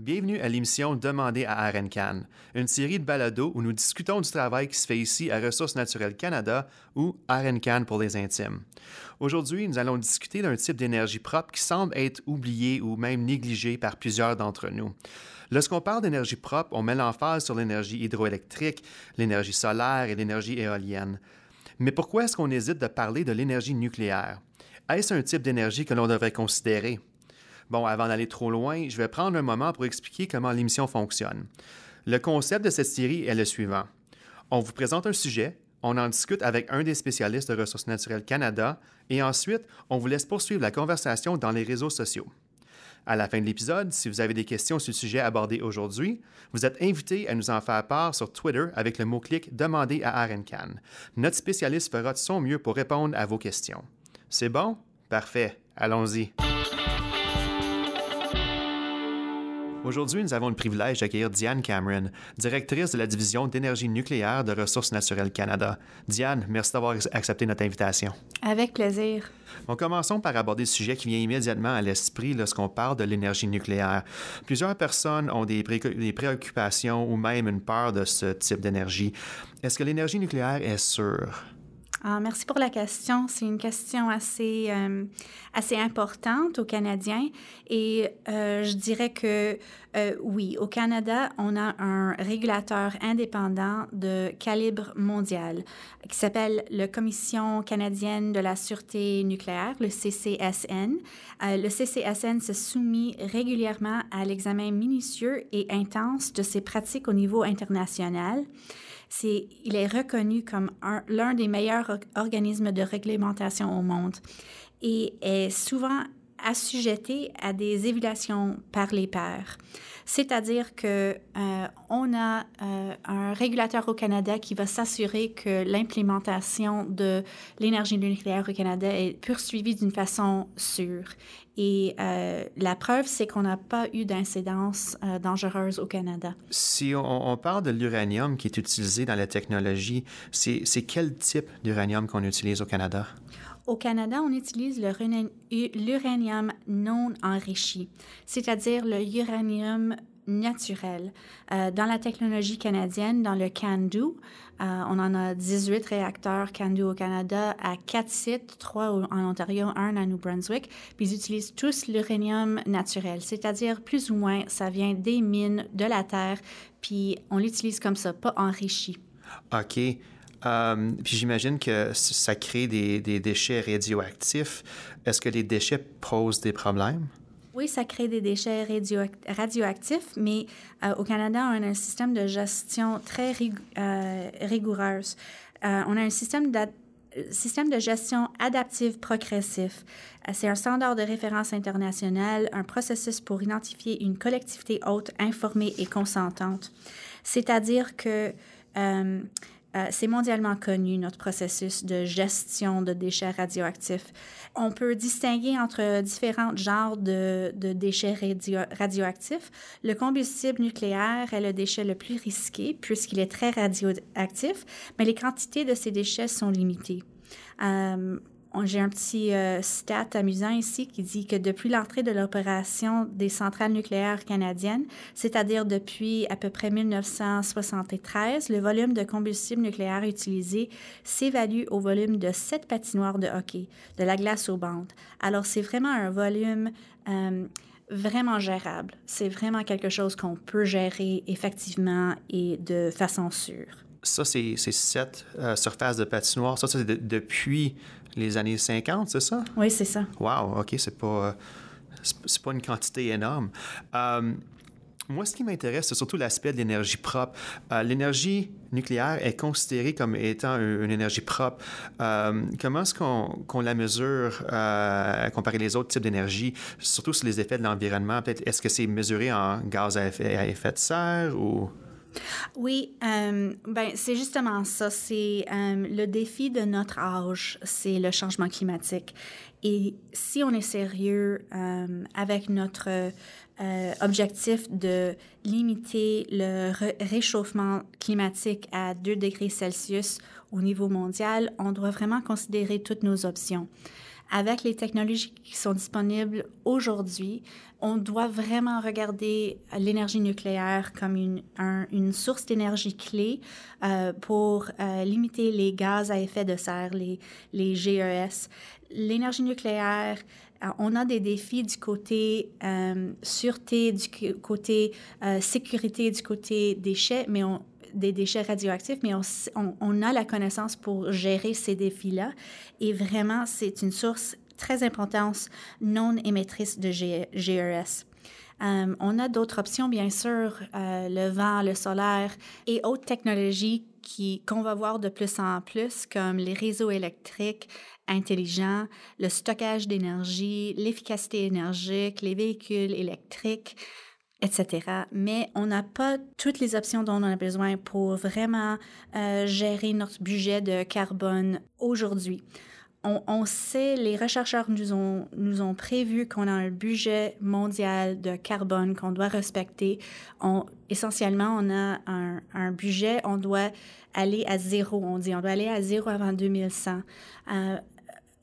Bienvenue à l'émission Demandez à RNCAN, une série de balados où nous discutons du travail qui se fait ici à Ressources naturelles Canada ou RNCAN pour les intimes. Aujourd'hui, nous allons discuter d'un type d'énergie propre qui semble être oublié ou même négligé par plusieurs d'entre nous. Lorsqu'on parle d'énergie propre, on met l'emphase sur l'énergie hydroélectrique, l'énergie solaire et l'énergie éolienne. Mais pourquoi est-ce qu'on hésite de parler de l'énergie nucléaire? Est-ce un type d'énergie que l'on devrait considérer? Bon, avant d'aller trop loin, je vais prendre un moment pour expliquer comment l'émission fonctionne. Le concept de cette série est le suivant. On vous présente un sujet, on en discute avec un des spécialistes de Ressources naturelles Canada et ensuite, on vous laisse poursuivre la conversation dans les réseaux sociaux. À la fin de l'épisode, si vous avez des questions sur le sujet abordé aujourd'hui, vous êtes invité à nous en faire part sur Twitter avec le mot-clic Demandez à RNCAN. Notre spécialiste fera de son mieux pour répondre à vos questions. C'est bon? Parfait. Allons-y. Aujourd'hui, nous avons le privilège d'accueillir Diane Cameron, directrice de la division d'énergie nucléaire de Ressources naturelles Canada. Diane, merci d'avoir accepté notre invitation. Avec plaisir. Bon, commençons par aborder le sujet qui vient immédiatement à l'esprit lorsqu'on parle de l'énergie nucléaire. Plusieurs personnes ont des, des préoccupations ou même une peur de ce type d'énergie. Est-ce que l'énergie nucléaire est sûre? Ah, merci pour la question. C'est une question assez, euh, importante aux Canadiens. Et euh, je dirais que euh, oui, au Canada, on a un régulateur indépendant de calibre mondial qui s'appelle la Commission canadienne de la sûreté nucléaire, le CCSN. le CCSN se soumet régulièrement à l'examen minutieux et intense de ses pratiques au niveau international c'est, il est reconnu comme l'un des meilleurs organismes de réglementation au monde et est souvent assujetté à des évaluations par les pairs. C'est-à-dire que euh, on a euh, un régulateur au Canada qui va s'assurer que l'implémentation de l'énergie nucléaire au Canada est poursuivie d'une façon sûre. Et euh, la preuve, c'est qu'on n'a pas eu d'incidence dangereuse au Canada. Si on, on parle de l'uranium qui est utilisé dans la technologie, c'est quel type d'uranium qu'on utilise au Canada? Au Canada, on utilise l'uranium non enrichi, c'est-à-dire le uranium naturel. Euh, dans la technologie canadienne, dans le CANDU, euh, on en a 18 réacteurs CANDU au Canada à quatre sites, trois en Ontario, un à New Brunswick, puis ils utilisent tous l'uranium naturel, c'est-à-dire plus ou moins ça vient des mines, de la terre, puis on l'utilise comme ça, pas enrichi. OK. Euh, puis j'imagine que ça crée des, déchets radioactifs. Est-ce que les déchets posent des problèmes? Oui, ça crée des déchets radioactifs, mais euh, au Canada, on a un système de gestion très euh, rigoureuse. on a un système de gestion adaptive progressif. C'est un standard de référence international, un processus pour identifier une collectivité haute, informée et consentante. C'est-à-dire que c'est mondialement connu, notre processus de gestion de déchets radioactifs. On peut distinguer entre différents genres de, déchets radioactifs. Le combustible nucléaire est le déchet le plus risqué puisqu'il est très radioactif, mais les quantités de ces déchets sont limitées. Euh, j'ai un petit euh, stat amusant ici qui dit que depuis l'entrée de l'opération des centrales nucléaires canadiennes, c'est-à-dire depuis à peu près 1973, le volume de combustible nucléaire utilisé s'évalue au volume de sept patinoires de hockey, de la glace aux bandes. Alors, c'est vraiment un volume euh, vraiment gérable. C'est vraiment quelque chose qu'on peut gérer effectivement et de façon sûre. Ça, c'est sept euh, surfaces de patinoire. Ça, c'est depuis les années 50, c'est ça? Oui, c'est ça. Wow, OK, c'est pas, c'est pas une quantité énorme. Euh, moi, ce qui m'intéresse, c'est surtout l'aspect de l'énergie propre. Euh, l'énergie nucléaire est considérée comme étant une, énergie propre. Euh, comment est-ce qu'on la mesure euh, comparé les autres types d'énergie, surtout sur les effets de l'environnement? Peut-être, est-ce que c'est mesuré en gaz à effet, à effet de serre ou... Oui, euh, ben c'est justement ça. C'est euh, le défi de notre âge, c'est le changement climatique. Et si on est sérieux euh, avec notre objectif de limiter le réchauffement climatique à 2 degrés Celsius au niveau mondial, on doit vraiment considérer toutes nos options. Avec les technologies qui sont disponibles aujourd'hui, on doit vraiment regarder l'énergie nucléaire comme une, source d'énergie clé euh, pour euh, limiter les gaz à effet de serre, les, GES. L'énergie nucléaire, euh, on a des défis du côté sûreté, du côté sécurité, du côté déchets, mais on, des déchets radioactifs, mais on, a la connaissance pour gérer ces défis-là. Et vraiment, c'est une source très importante non émettrice de GRS. Um, on a d'autres options, bien sûr, euh, le vent, le solaire et autres technologies qu'on va voir de plus en plus, comme les réseaux électriques intelligents, le stockage d'énergie, l'efficacité énergique, les véhicules électriques etc. Mais on n'a pas toutes les options dont on a besoin pour vraiment euh, gérer notre budget de carbone aujourd'hui on, sait, les chercheurs nous ont, nous ont prévu qu'on a un budget mondial de carbone qu'on doit respecter. Essentiellement, on a un, budget, on doit aller à zéro, on dit, on doit aller à zéro avant 2100. Euh,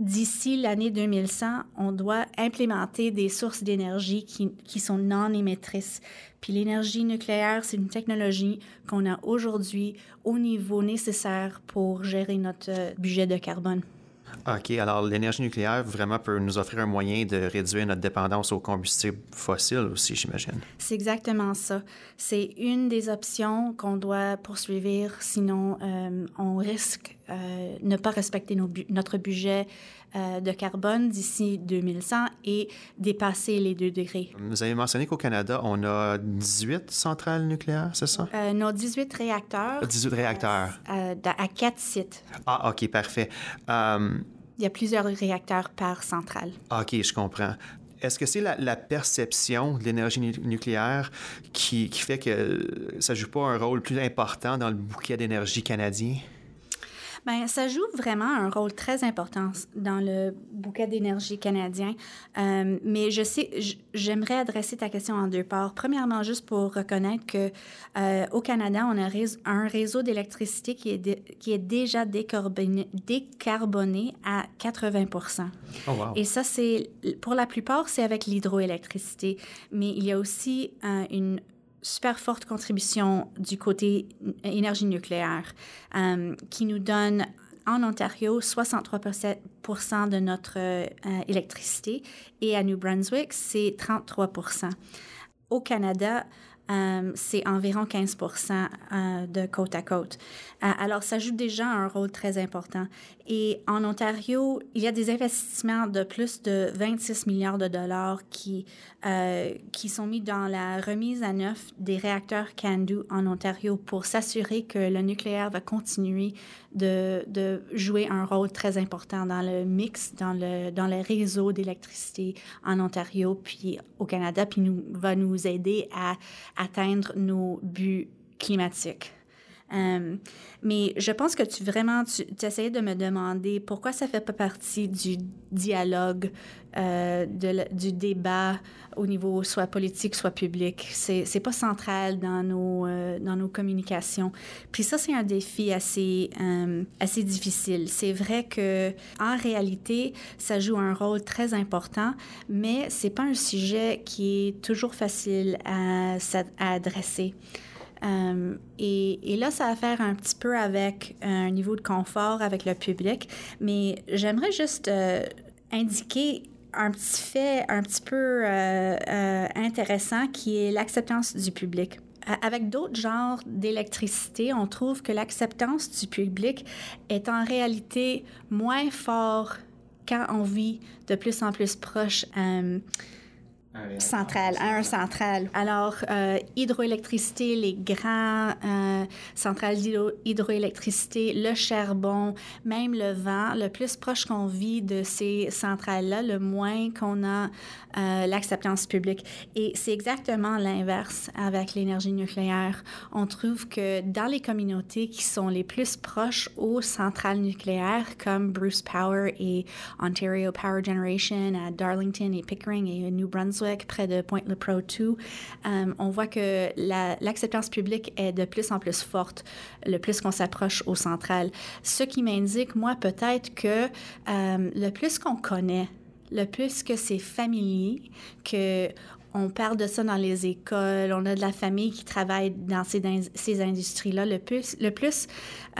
D'ici l'année 2100, on doit implémenter des sources d'énergie qui, qui sont non émettrices. Puis l'énergie nucléaire, c'est une technologie qu'on a aujourd'hui au niveau nécessaire pour gérer notre budget de carbone. OK, alors l'énergie nucléaire vraiment peut nous offrir un moyen de réduire notre dépendance aux combustibles fossiles aussi, j'imagine. C'est exactement ça. C'est une des options qu'on doit poursuivre, sinon euh, on risque euh, ne pas respecter notre budget euh, de carbone d'ici 2100 et dépasser les 2 degrés. Vous avez mentionné qu'au Canada, on a 18 centrales nucléaires, c'est ça? Euh, non, 18 réacteurs. 18 réacteurs. Euh, à quatre sites. Ah, OK, parfait. Il y a plusieurs réacteurs par centrale. OK, je comprends. Est-ce que c'est la, perception de l'énergie nucléaire qui, qui, fait que ça ne joue pas un rôle plus important dans le bouquet d'énergie canadien? Bien, ça joue vraiment un rôle très important dans le bouquet d'énergie canadien. Euh, mais je sais, j'aimerais adresser ta question en deux parts. Premièrement, juste pour reconnaître que euh, au Canada, on a un réseau d'électricité qui est, qui est déjà décarboné, décarboné à 80 oh, wow. Et ça, c'est pour la plupart, c'est avec l'hydroélectricité. Mais il y a aussi euh, une super forte contribution du côté énergie nucléaire euh, qui nous donne en Ontario 63% de notre euh, électricité et à New Brunswick, c'est 33 Au Canada, euh, c'est environ 15 euh, de côte à côte. Euh, alors, ça joue déjà un rôle très important. Et en Ontario, il y a des investissements de plus de 26 milliards de dollars qui, qui sont mis dans la remise à neuf des réacteurs CANDU en Ontario pour s'assurer que le nucléaire va continuer de, de, jouer un rôle très important dans le mix, dans le, dans les réseaux d'électricité en Ontario, puis au Canada, puis nous, va nous aider à atteindre nos buts climatiques. Euh, mais je pense que tu vraiment, tu, tu, essayais de me demander pourquoi ça fait pas partie du dialogue, euh, de, du débat au niveau soit politique, soit public. C'est, c'est pas central dans nos, euh, dans nos communications. Puis ça, c'est un défi assez, assez difficile. C'est vrai que en réalité, ça joue un rôle très important, mais c'est pas un sujet qui est toujours facile à, à adresser. Euh, et, là, ça va faire un petit peu avec un niveau de confort avec le public, mais j'aimerais juste euh, indiquer un petit fait un petit peu euh, intéressant qui est l'acceptance du public. Avec d'autres genres d'électricité, on trouve que l'acceptance du public est en réalité moins fort quand on vit de plus en plus proche centrale, à un central. Alors, euh, hydroélectricité, les grands euh, centrales d'hydroélectricité, le charbon, même le vent, le plus proche qu'on vit de ces centrales-là, le moins qu'on a euh, l'acceptance publique. Et c'est exactement l'inverse avec l'énergie nucléaire. On trouve que dans les communautés qui sont les plus proches aux centrales nucléaires, comme Bruce Power et Ontario Power Generation à Darlington et Pickering et New Brunswick, Près de Point Lepreau 2, on voit que l'acceptance publique est de plus en plus forte, le plus qu'on s'approche au central. Ce qui m'indique, moi, peut-être que le plus qu'on connaît le plus que c'est familier, que on parle de ça dans les écoles, on a de la famille qui travaille dans ces, industries-là, le plus, le plus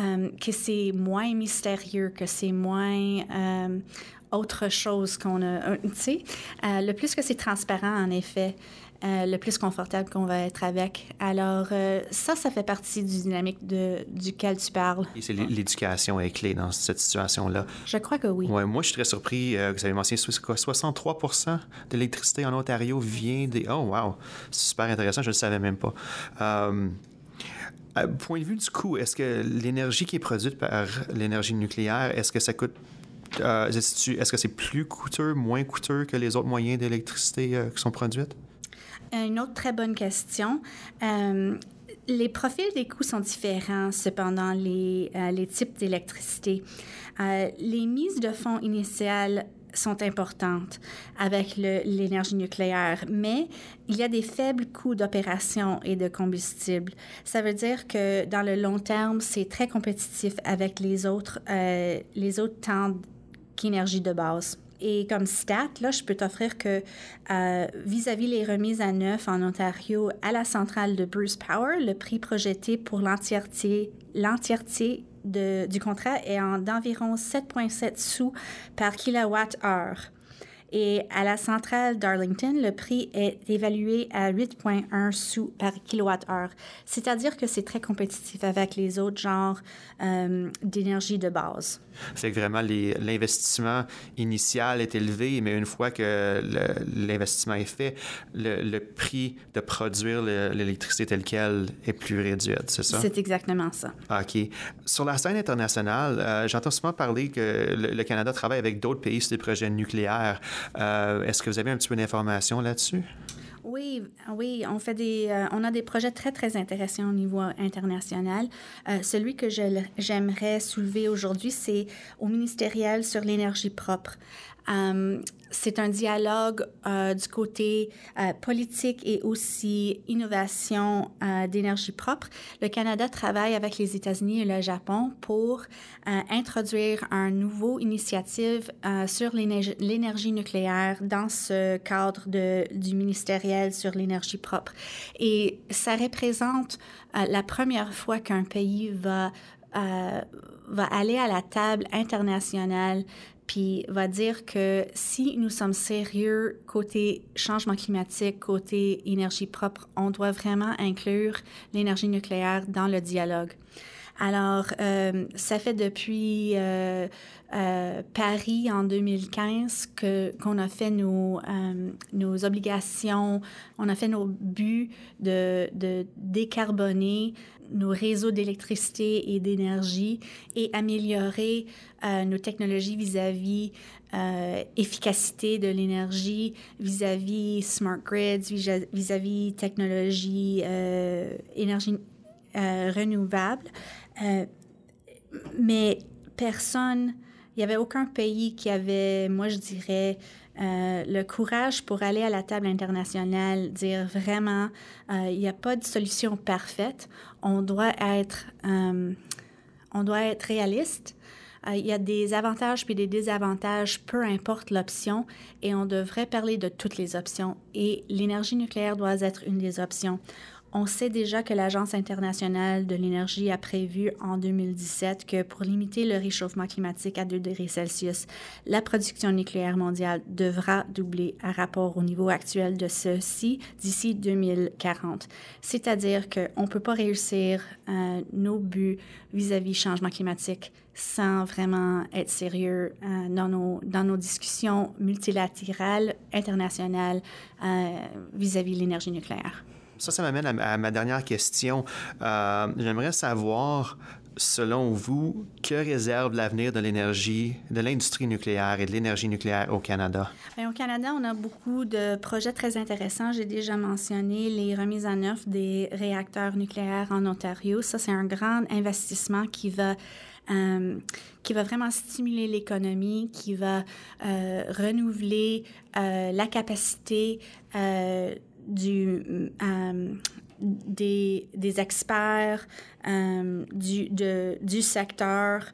euh, que c'est moins mystérieux, que c'est moins euh, autre chose qu'on a, tu sais, euh, le plus que c'est transparent, en effet. Euh, le plus confortable qu'on va être avec. Alors, euh, ça, ça fait partie du dynamique de, duquel tu parles. Et c'est l'éducation est clé dans cette situation-là. Je crois que oui. Ouais, moi, je suis très surpris euh, que vous avez mentionné 63 de l'électricité en Ontario vient des... Oh, wow! C'est super intéressant, je ne le savais même pas. point de vue du coût, est-ce que l'énergie qui est produite par l'énergie nucléaire, est-ce que ça coûte est-ce que c'est plus coûteux, moins coûteux que les autres moyens d'électricité qui sont produits? Une autre très bonne question. Euh, les profils des coûts sont différents, cependant, les, euh, types d'électricité. Euh, les mises de fonds initiales sont importantes avec l'énergie nucléaire, mais il y a des faibles coûts d'opération et de combustible. Ça veut dire que dans le long terme, c'est très compétitif avec les autres, les autres temps qu'énergie de base. Et comme stat, là, je peux t'offrir que euh, vis-à-vis les remises à neuf en Ontario à la centrale de Bruce Power, le prix projeté pour l'entièreté, du contrat est d'environ 7,7 sous par kilowatt-heure. Et à la centrale d'Arlington, le prix est évalué à 8,1 sous par kilowattheure. C'est-à-dire que c'est très compétitif avec les autres genres euh, d'énergie de base. C'est que vraiment l'investissement initial est élevé, mais une fois que l'investissement est fait, le, prix de produire l'électricité telle qu'elle est plus réduit, c'est ça? C'est exactement ça. OK. Sur la scène internationale, euh, j'entends souvent parler que le, Canada travaille avec d'autres pays sur des projets nucléaires. Euh, est-ce que vous avez un petit peu d'informations là-dessus? Oui, oui, on fait des, euh, on a des projets très très intéressants au niveau international. Euh, celui que j'aimerais soulever aujourd'hui, c'est au ministériel sur l'énergie propre. Euh, c'est un dialogue euh, du côté politique et aussi innovation d'énergie propre. Le Canada travaille avec les États-Unis et le Japon pour introduire un nouveau initiative sur l'énergie nucléaire dans ce cadre du ministériel sur l'énergie propre. Et ça représente la première fois qu'un pays va va aller à la table internationale puis va dire que si nous sommes sérieux côté changement climatique, côté énergie propre, on doit vraiment inclure l'énergie nucléaire dans le dialogue. Alors, euh, ça fait depuis euh, euh, Paris en 2015 que qu'on a fait nos nos obligations, on a fait nos buts de, de décarboner nos réseaux d'électricité et d'énergie et améliorer nos technologies vis-à-vis efficacité de l'énergie, vis-à-vis smart grids, vis-à-vis technologie énergie renouvelable. Euh, mais personne, il n'y avait aucun pays qui avait, moi je dirais, euh, le courage pour aller à la table internationale, dire vraiment, euh, il n'y a pas de solution parfaite. On doit être, on doit être réaliste. il y a des avantages puis des désavantages, peu importe l'option, et on devrait parler de toutes les options. Et l'énergie nucléaire doit être une des options. On sait déjà que l'Agence internationale de l'énergie a prévu en 2017 que pour limiter le réchauffement climatique à 2 degrés Celsius, la production nucléaire mondiale devra doubler à rapport au niveau actuel de ceci d'ici 2040. C'est-à-dire qu'on ne peut pas réussir euh, nos buts vis-à-vis -vis changement climatique sans vraiment être sérieux euh, dans, nos, dans nos discussions multilatérales, internationales euh, vis-à-vis de l'énergie nucléaire. Ça, ça m'amène à, ma dernière question. Euh, j'aimerais savoir selon vous, que réserve l'avenir de l'énergie, de l'industrie nucléaire et de l'énergie nucléaire au Canada? Bien, au Canada, on a beaucoup de projets très intéressants. J'ai déjà mentionné les remises en œuvre des réacteurs nucléaires en Ontario. Ça, c'est un grand investissement qui va euh, qui va vraiment stimuler l'économie, qui va euh, renouveler la capacité du, des, des, experts du, de, du secteur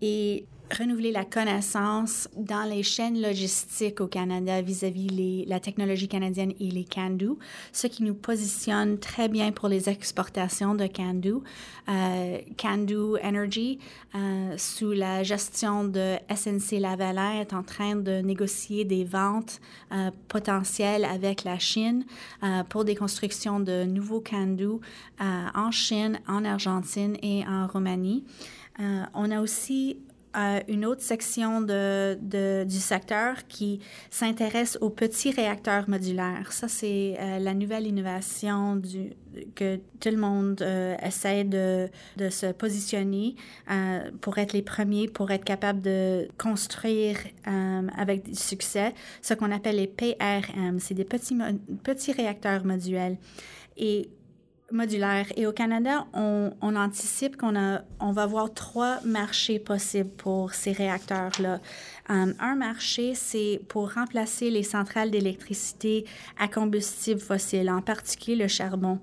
et renouveler la connaissance dans les chaînes logistiques au Canada vis-à-vis la technologie canadienne et les CANDU, ce qui nous positionne très bien pour les exportations de CANDU. Euh, CANDU Energy, euh, sous la gestion de SNC Lavalin, est en train de négocier des ventes euh, potentielles avec la Chine pour des constructions de nouveaux CANDU en Chine, en Argentine et en Roumanie. On a aussi une autre section du secteur qui s'intéresse aux petits réacteurs modulaires. Ça, c'est euh, la nouvelle innovation que tout le monde euh, essaie de, de, se positionner euh, pour être les premiers, pour être capable de construire avec du succès ce qu'on appelle les PRM. C'est des petits, petits réacteurs modulaires. Et modulaire. Et au Canada, on, on anticipe qu'on a, on va avoir trois marchés possibles pour ces réacteurs-là. Um, un marché, c'est pour remplacer les centrales d'électricité à combustible fossile, en particulier le charbon.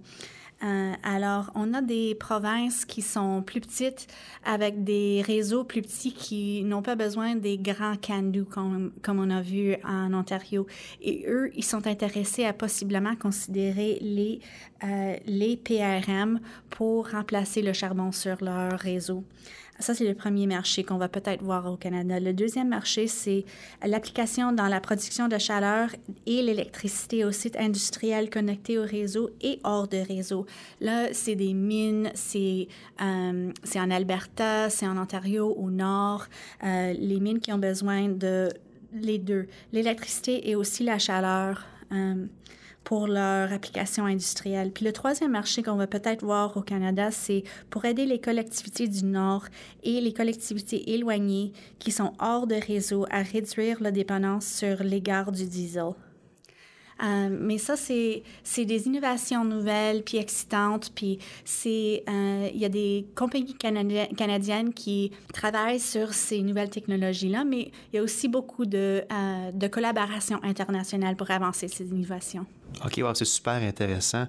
Euh, alors, on a des provinces qui sont plus petites avec des réseaux plus petits qui n'ont pas besoin des grands can comme, comme, on a vu en Ontario. Et eux, ils sont intéressés à possiblement considérer les, euh, les PRM pour remplacer le charbon sur leur réseau. Ça, c'est le premier marché qu'on va peut-être voir au Canada. Le deuxième marché, c'est l'application dans la production de chaleur et l'électricité au site industriel connecté au réseau et hors de réseau. Là, c'est des mines, c'est euh, en Alberta, c'est en Ontario au nord, euh, les mines qui ont besoin de les deux, l'électricité et aussi la chaleur. Euh, pour leur application industrielle. Puis le troisième marché qu'on va peut-être voir au Canada, c'est pour aider les collectivités du Nord et les collectivités éloignées qui sont hors de réseau à réduire la dépendance sur l'égard du diesel. Euh, mais ça, c'est des innovations nouvelles puis excitantes. Puis c'est euh, il y a des compagnies canadiennes qui travaillent sur ces nouvelles technologies-là, mais il y a aussi beaucoup de, euh, de collaboration internationale pour avancer ces innovations. OK, c'est super intéressant.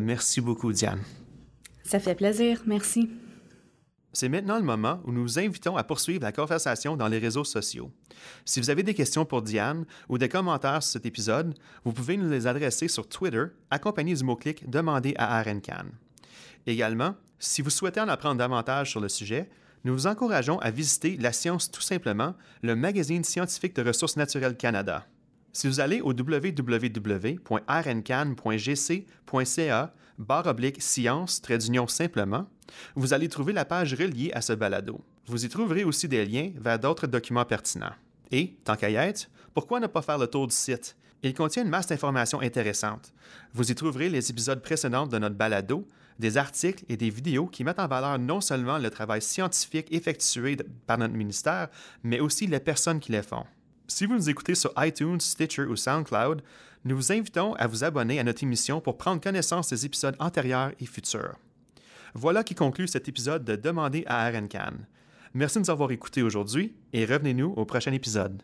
merci beaucoup, Diane. Ça fait plaisir. Merci. C'est maintenant le moment où nous vous invitons à poursuivre la conversation dans les réseaux sociaux. Si vous avez des questions pour Diane ou des commentaires sur cet épisode, vous pouvez nous les adresser sur Twitter, accompagné du mot-clic Demandez à RNCAN. Également, si vous souhaitez en apprendre davantage sur le sujet, nous vous encourageons à visiter La Science tout simplement, le magazine scientifique de ressources naturelles Canada. Si vous allez au www.rncan.gc.ca barre oblique science, trait d'union simplement, vous allez trouver la page reliée à ce balado. Vous y trouverez aussi des liens vers d'autres documents pertinents. Et, tant qu'à y être, pourquoi ne pas faire le tour du site? Il contient une masse d'informations intéressantes. Vous y trouverez les épisodes précédents de notre balado, des articles et des vidéos qui mettent en valeur non seulement le travail scientifique effectué par notre ministère, mais aussi les personnes qui les font. Si vous nous écoutez sur iTunes, Stitcher ou SoundCloud, nous vous invitons à vous abonner à notre émission pour prendre connaissance des épisodes antérieurs et futurs. Voilà qui conclut cet épisode de Demander à RNCAN. Merci de nous avoir écoutés aujourd'hui et revenez-nous au prochain épisode.